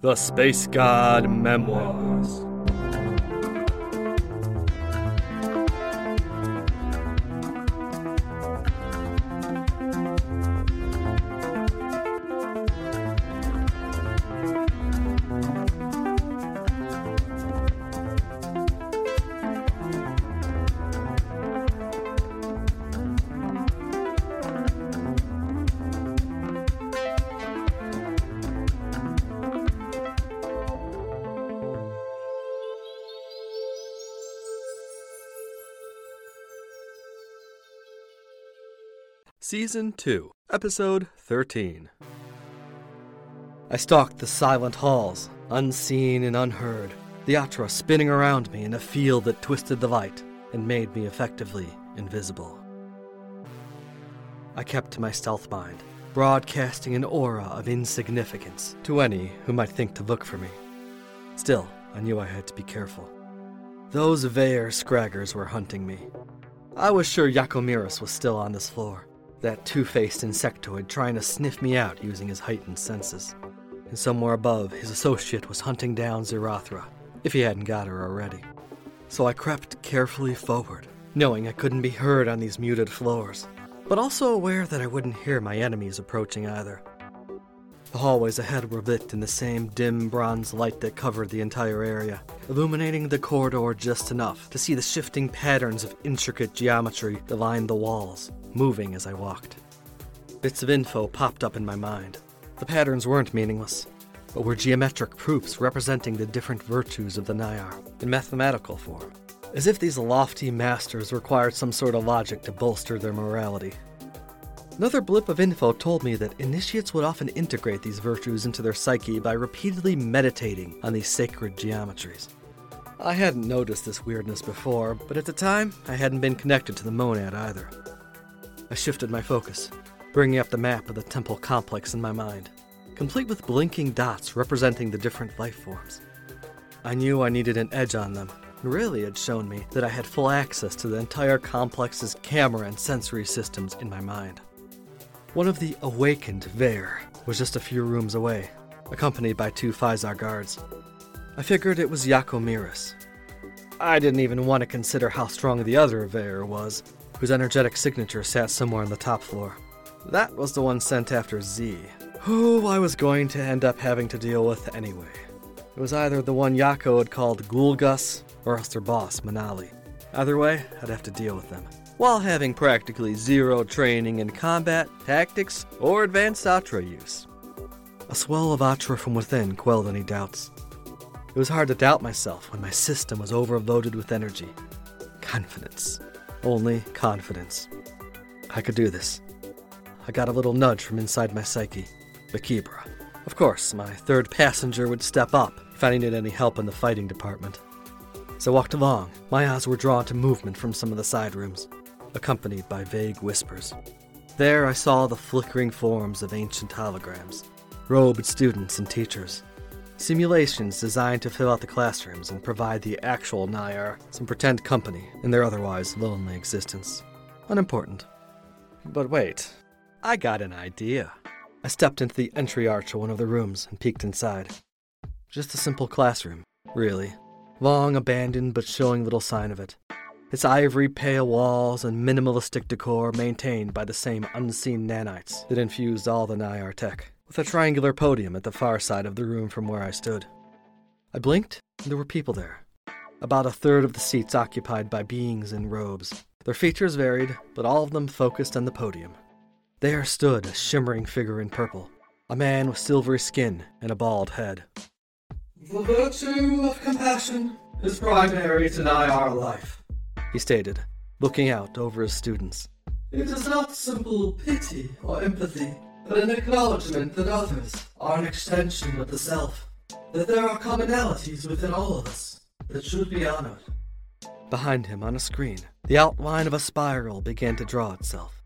The Space God Memoirs. Season 2, Episode 13. I stalked the silent halls, unseen and unheard, the Atra spinning around me in a field that twisted the light and made me effectively invisible. I kept to my stealth mind, broadcasting an aura of insignificance to any who might think to look for me. Still, I knew I had to be careful. Those Vaer scraggers were hunting me. I was sure Yakomiris was still on this floor, that two faced insectoid trying to sniff me out using his heightened senses. And somewhere above, his associate was hunting down Zirathra, if he hadn't got her already. So I crept carefully forward, knowing I couldn't be heard on these muted floors, but also aware that I wouldn't hear my enemies approaching either. The hallways ahead were lit in the same dim bronze light that covered the entire area, illuminating the corridor just enough to see the shifting patterns of intricate geometry that lined the walls, moving as I walked. Bits of info popped up in my mind. The patterns weren't meaningless, but were geometric proofs representing the different virtues of the Naiar in mathematical form, as if these lofty masters required some sort of logic to bolster their morality. Another blip of info told me that initiates would often integrate these virtues into their psyche by repeatedly meditating on these sacred geometries. I hadn't noticed this weirdness before, but at the time, I hadn't been connected to the monad either. I shifted my focus, bringing up the map of the temple complex in my mind, complete with blinking dots representing the different life forms. I knew I needed an edge on them, and really had shown me that I had full access to the entire complex's camera and sensory systems in my mind. One of the awakened Vaer was just a few rooms away, accompanied by two Phizar guards. I figured it was Yakomiris. I didn't even want to consider how strong the other Vaer was, whose energetic signature sat somewhere on the top floor. That was the one sent after Z, who I was going to end up having to deal with anyway. It was either the one Yako had called Gulgus or else their boss, Manali. Either way, I'd have to deal with them while having practically zero training in combat, tactics, or advanced Atra use. A swell of Atra from within quelled any doubts. It was hard to doubt myself when my system was overloaded with energy. Confidence. Only confidence. I could do this. I got a little nudge from inside my psyche. the Bakibra. Of course, my third passenger would step up if I needed any help in the fighting department. As I walked along, my eyes were drawn to movement from some of the side rooms accompanied by vague whispers. There I saw the flickering forms of ancient holograms, robed students and teachers. Simulations designed to fill out the classrooms and provide the actual Naiar some pretend company in their otherwise lonely existence. Unimportant. But wait, I got an idea. I stepped into the entry arch of one of the rooms and peeked inside. Just a simple classroom, really. Long abandoned but showing little sign of it its ivory pale walls and minimalistic decor maintained by the same unseen nanites that infused all the Naiar tech, with a triangular podium at the far side of the room from where I stood. I blinked, and there were people there. About a third of the seats occupied by beings in robes. Their features varied, but all of them focused on the podium. There stood a shimmering figure in purple, a man with silvery skin and a bald head. The virtue of compassion is primary to Naiar life he stated, looking out over his students. It is not simple pity or empathy, but an acknowledgement that others are an extension of the self, that there are commonalities within all of us that should be honored. Behind him on a screen, the outline of a spiral began to draw itself.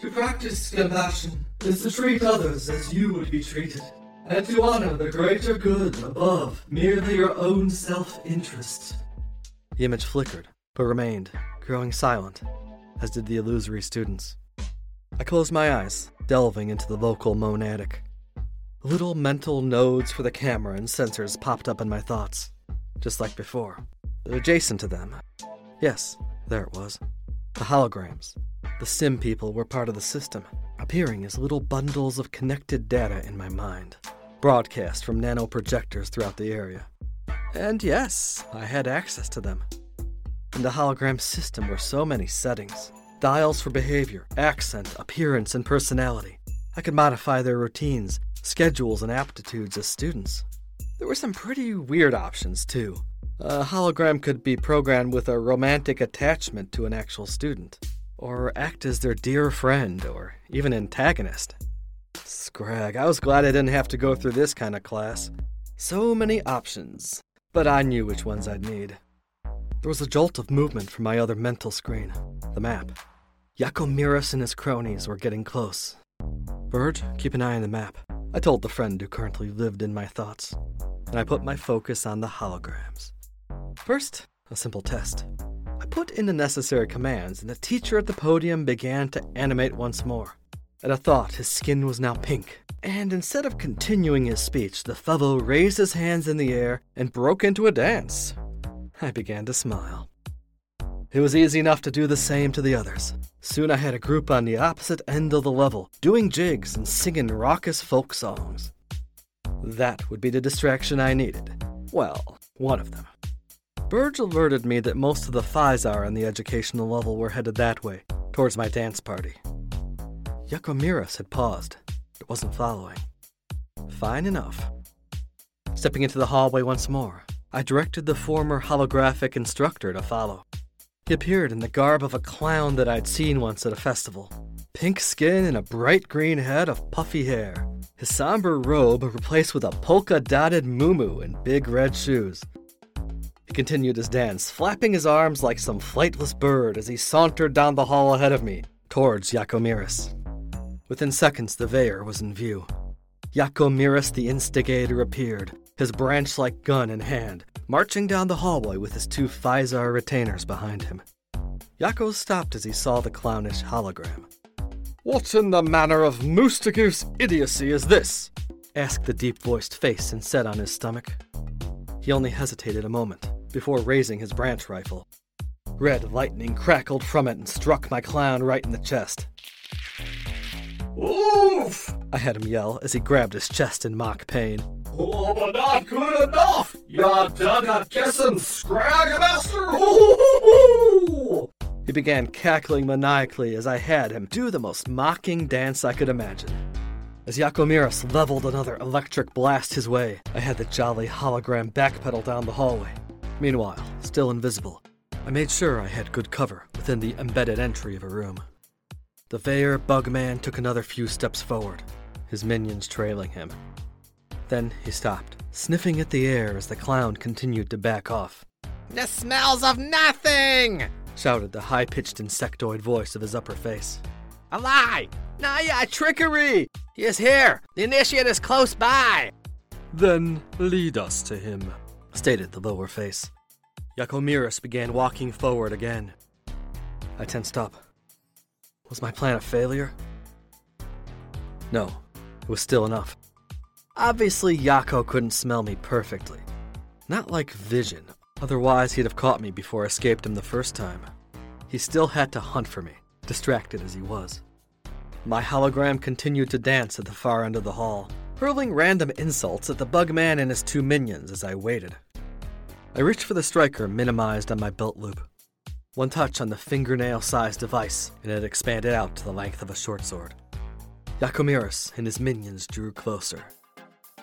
To practice compassion is to treat others as you would be treated, and to honor the greater good above merely your own self interest. The image flickered, but remained, growing silent, as did the illusory students. I closed my eyes, delving into the local monadic. Little mental nodes for the camera and sensors popped up in my thoughts, just like before. Adjacent to them, yes, there it was. The holograms. The sim people were part of the system, appearing as little bundles of connected data in my mind, broadcast from nano projectors throughout the area. And yes, I had access to them. In the hologram system were so many settings dials for behavior, accent, appearance, and personality. I could modify their routines, schedules, and aptitudes as students. There were some pretty weird options, too. A hologram could be programmed with a romantic attachment to an actual student, or act as their dear friend, or even antagonist. Scrag, I was glad I didn't have to go through this kind of class. So many options, but I knew which ones I'd need. There was a jolt of movement from my other mental screen, the map. Yakomiris and his cronies were getting close. Bird, keep an eye on the map. I told the friend who currently lived in my thoughts, and I put my focus on the holograms. First, a simple test. I put in the necessary commands, and the teacher at the podium began to animate once more. At a thought, his skin was now pink, and instead of continuing his speech, the fellow raised his hands in the air and broke into a dance. I began to smile. It was easy enough to do the same to the others. Soon I had a group on the opposite end of the level, doing jigs and singing raucous folk songs. That would be the distraction I needed. Well, one of them. Burge alerted me that most of the Phizar on the educational level were headed that way, towards my dance party. Yakomiris had paused, but wasn't following. Fine enough. Stepping into the hallway once more, I directed the former holographic instructor to follow. He appeared in the garb of a clown that I'd seen once at a festival pink skin and a bright green head of puffy hair. His somber robe replaced with a polka dotted muumuu and big red shoes. He continued his dance, flapping his arms like some flightless bird as he sauntered down the hall ahead of me, towards Yakomiris. Within seconds, the Vaer was in view. Yakomiris the instigator appeared, his branch like gun in hand, marching down the hallway with his two Phizar retainers behind him. Yako stopped as he saw the clownish hologram. What in the manner of Moostagoose idiocy is this? asked the deep voiced face and set on his stomach. He only hesitated a moment before raising his branch rifle. Red lightning crackled from it and struck my clown right in the chest. Oof! I had him yell as he grabbed his chest in mock pain. Oh, but not good enough! Ya done at guessing, Scragmaster! Ooh! He began cackling maniacally as I had him do the most mocking dance I could imagine. As Yakomiris leveled another electric blast his way, I had the jolly hologram backpedal down the hallway. Meanwhile, still invisible, I made sure I had good cover within the embedded entry of a room. The Vaer Bugman took another few steps forward, his minions trailing him. Then he stopped, sniffing at the air as the clown continued to back off. The smells of nothing! shouted the high pitched insectoid voice of his upper face. A lie! Naya, trickery! He is here! The initiate is close by! Then lead us to him, stated the lower face. Yakomiris began walking forward again. I tensed up. Was my plan a failure? No, it was still enough. Obviously, Yako couldn't smell me perfectly. Not like vision, otherwise, he'd have caught me before I escaped him the first time. He still had to hunt for me, distracted as he was. My hologram continued to dance at the far end of the hall, hurling random insults at the bug man and his two minions as I waited. I reached for the striker minimized on my belt loop. One touch on the fingernail sized device, and it expanded out to the length of a short sword. Yakomiris and his minions drew closer.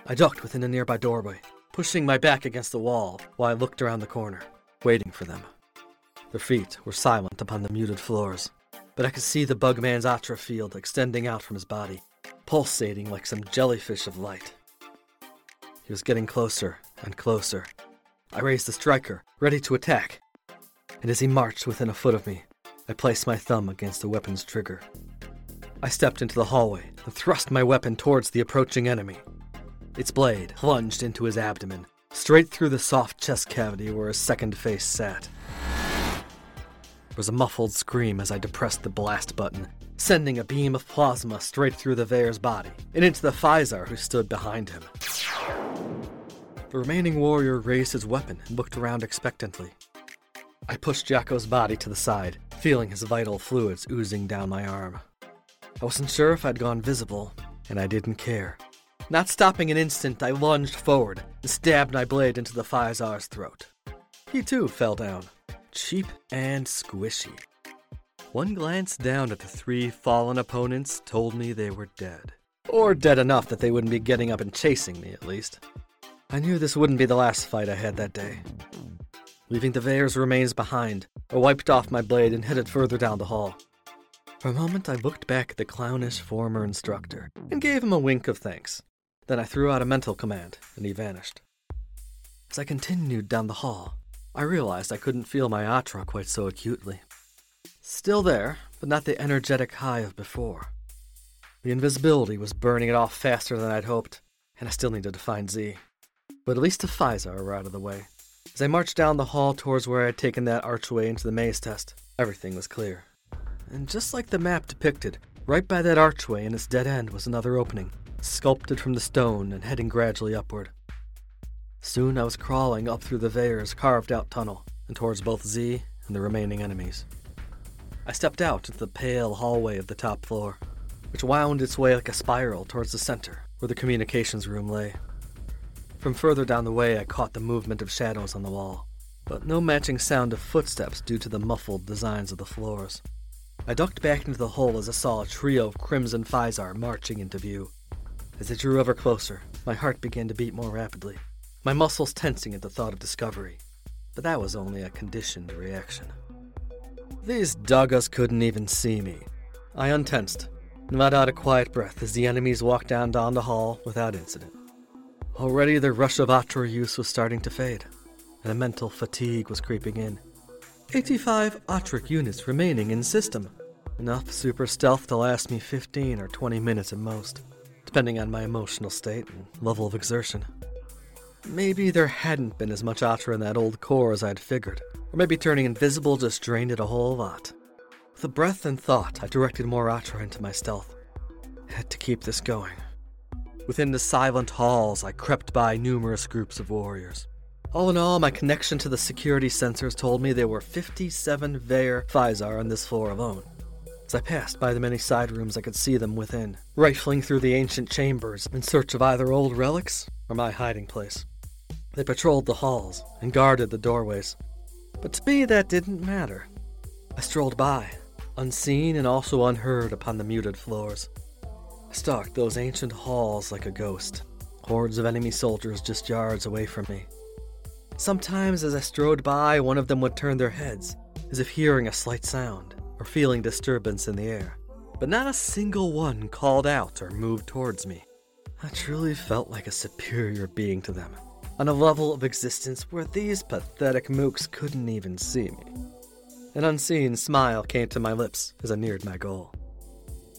I ducked within a nearby doorway, pushing my back against the wall while I looked around the corner, waiting for them. Their feet were silent upon the muted floors, but I could see the bugman's atra field extending out from his body, pulsating like some jellyfish of light. He was getting closer and closer. I raised the striker, ready to attack, and as he marched within a foot of me, I placed my thumb against the weapon's trigger. I stepped into the hallway and thrust my weapon towards the approaching enemy. Its blade plunged into his abdomen, straight through the soft chest cavity where his second face sat. There was a muffled scream as I depressed the blast button, sending a beam of plasma straight through the Vaer's body and into the Phizar who stood behind him. The remaining warrior raised his weapon and looked around expectantly. I pushed Yako's body to the side, feeling his vital fluids oozing down my arm. I wasn't sure if I'd gone visible, and I didn't care. Not stopping an instant, I lunged forward and stabbed my blade into the Phizar's throat. He too fell down, cheap and squishy. One glance down at the three fallen opponents told me they were dead. Or dead enough that they wouldn't be getting up and chasing me, at least. I knew this wouldn't be the last fight I had that day. Leaving the Vaer's remains behind, I wiped off my blade and headed further down the hall. For a moment, I looked back at the clownish former instructor and gave him a wink of thanks. Then I threw out a mental command, and he vanished. As I continued down the hall, I realized I couldn't feel my Atra quite so acutely. Still there, but not the energetic high of before. The invisibility was burning it off faster than I'd hoped, and I still needed to find Z. But at least the Phizar were out of the way. As I marched down the hall towards where I had taken that archway into the maze test, everything was clear. And just like the map depicted, right by that archway in its dead end was another opening, sculpted from the stone and heading gradually upward. Soon I was crawling up through the Vaer's carved out tunnel and towards both Z and the remaining enemies. I stepped out into the pale hallway of the top floor, which wound its way like a spiral towards the center, where the communications room lay. From further down the way, I caught the movement of shadows on the wall, but no matching sound of footsteps due to the muffled designs of the floors. I ducked back into the hole as I saw a trio of Crimson Phizar marching into view. As it drew ever closer, my heart began to beat more rapidly, my muscles tensing at the thought of discovery. But that was only a conditioned reaction. These Duggas couldn't even see me. I untensed and let out a quiet breath as the enemies walked down down the hall without incident. Already the rush of Atra use was starting to fade, and a mental fatigue was creeping in. 85 Atric units remaining in system. Enough super stealth to last me 15 or 20 minutes at most, depending on my emotional state and level of exertion. Maybe there hadn't been as much Atra in that old core as I'd figured, or maybe turning invisible just drained it a whole lot. With a breath and thought, I directed more Atra into my stealth. Had to keep this going. Within the silent halls, I crept by numerous groups of warriors. All in all, my connection to the security sensors told me there were 57 Vaer Phizar on this floor alone. As I passed by the many side rooms, I could see them within, rifling through the ancient chambers in search of either old relics or my hiding place. They patrolled the halls and guarded the doorways, but to me that didn't matter. I strolled by, unseen and also unheard upon the muted floors. I stalked those ancient halls like a ghost, hordes of enemy soldiers just yards away from me. Sometimes, as I strode by, one of them would turn their heads, as if hearing a slight sound or feeling disturbance in the air. But not a single one called out or moved towards me. I truly felt like a superior being to them, on a level of existence where these pathetic mooks couldn't even see me. An unseen smile came to my lips as I neared my goal.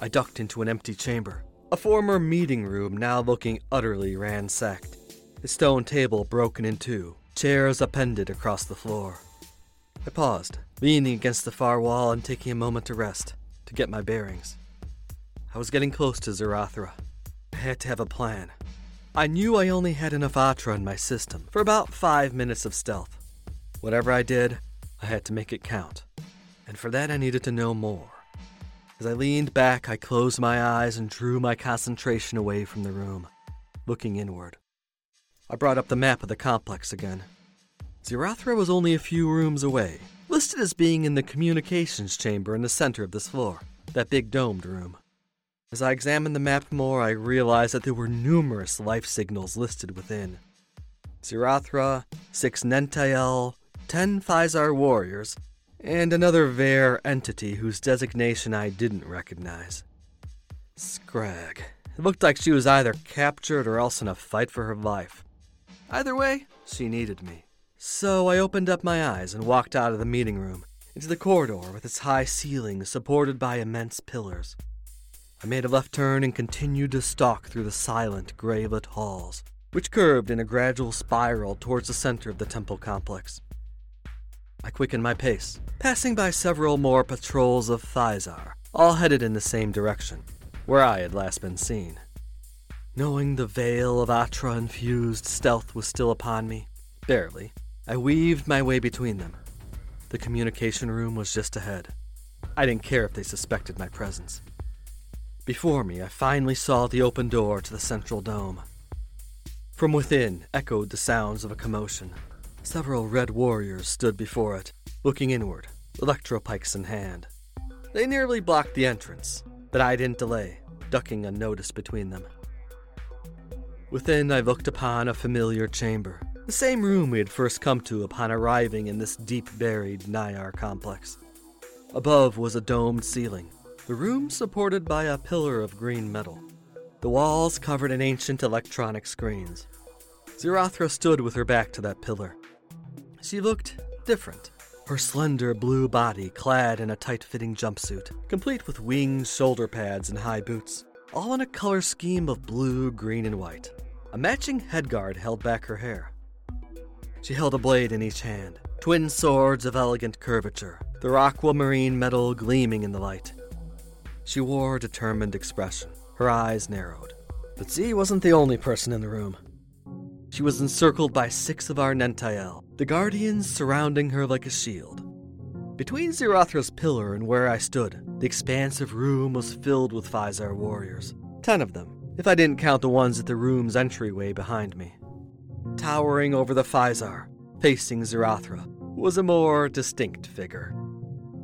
I ducked into an empty chamber, a former meeting room now looking utterly ransacked, a stone table broken in two, chairs appended across the floor. I paused, leaning against the far wall and taking a moment to rest, to get my bearings. I was getting close to Zirathra. I had to have a plan. I knew I only had enough Atra in my system for about five minutes of stealth. Whatever I did, I had to make it count. And for that, I needed to know more. As I leaned back, I closed my eyes and drew my concentration away from the room, looking inward. I brought up the map of the complex again. Zirathra was only a few rooms away, listed as being in the communications chamber in the center of this floor, that big domed room. As I examined the map more, I realized that there were numerous life signals listed within. Zirathra, six Nentael, ten Phizar warriors, and another Vaer entity whose designation I didn't recognize. Scrag. It looked like she was either captured or else in a fight for her life. Either way, she needed me. So I opened up my eyes and walked out of the meeting room into the corridor with its high ceiling supported by immense pillars. I made a left turn and continued to stalk through the silent, gray lit halls, which curved in a gradual spiral towards the center of the temple complex. I quickened my pace, passing by several more patrols of Phizar, all headed in the same direction, where I had last been seen. Knowing the veil of Atra infused stealth was still upon me, barely, I weaved my way between them. The communication room was just ahead. I didn't care if they suspected my presence. Before me, I finally saw the open door to the central dome. From within echoed the sounds of a commotion. Several red warriors stood before it, looking inward, electropikes in hand. They nearly blocked the entrance, but I didn't delay, ducking unnoticed between them. Within, I looked upon a familiar chamber, the same room we had first come to upon arriving in this deep buried Naiar complex. Above was a domed ceiling, the room supported by a pillar of green metal, the walls covered in ancient electronic screens. Zirathra stood with her back to that pillar. She looked different, her slender blue body clad in a tight fitting jumpsuit, complete with wings, shoulder pads, and high boots, all in a color scheme of blue, green, and white. A matching headguard held back her hair. She held a blade in each hand, twin swords of elegant curvature, their aquamarine metal gleaming in the light. She wore a determined expression, her eyes narrowed. But Z wasn't the only person in the room. She was encircled by six of our Nentael, the guardians surrounding her like a shield. Between Zirathra's pillar and where I stood, the expansive room was filled with Phizar warriors. Ten of them, if I didn't count the ones at the room's entryway behind me. Towering over the Phizar, facing Zirathra, was a more distinct figure.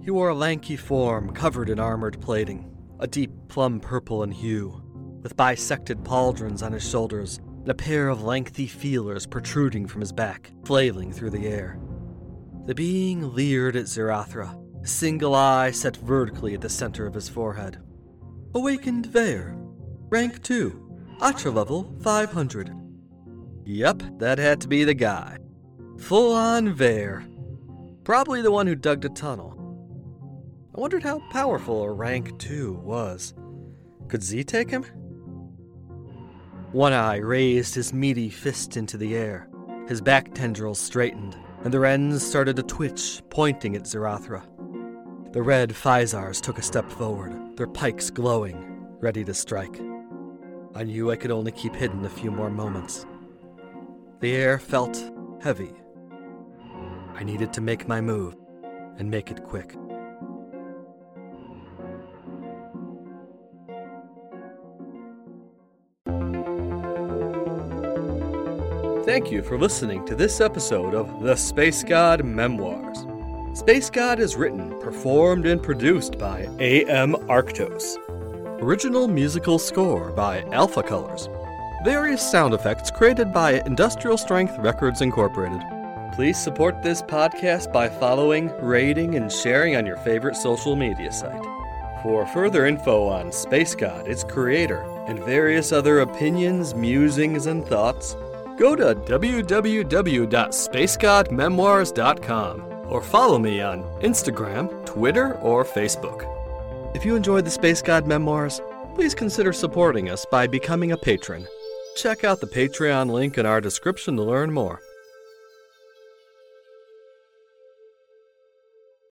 He wore a lanky form covered in armored plating, a deep plum purple in hue, with bisected pauldrons on his shoulders and a pair of lengthy feelers protruding from his back, flailing through the air. The being leered at Zirathra, a single eye set vertically at the center of his forehead. Awakened Vaer, rank 2, Atra level 500. Yep, that had to be the guy. Full on Vaer. Probably the one who dug the tunnel. I wondered how powerful a rank 2 was. Could Z take him? One Eye raised his meaty fist into the air. His back tendrils straightened, and their ends started to twitch, pointing at Zirathra. The red Phizars took a step forward, their pikes glowing, ready to strike. I knew I could only keep hidden a few more moments. The air felt heavy. I needed to make my move, and make it quick. Thank you for listening to this episode of The Space God Memoirs. Space God is written, performed, and produced by A.M. Arktos. Original musical score by Alphacolors. Various sound effects created by Industrial Strength Records Incorporated. Please support this podcast by following, rating, and sharing on your favorite social media site. For further info on Space God, its creator, and various other opinions, musings, and thoughts, go to www.spacegodmemoirs.com or follow me on Instagram, Twitter, or Facebook. If you enjoyed the Space God Memoirs, please consider supporting us by becoming a patron. Check out the Patreon link in our description to learn more.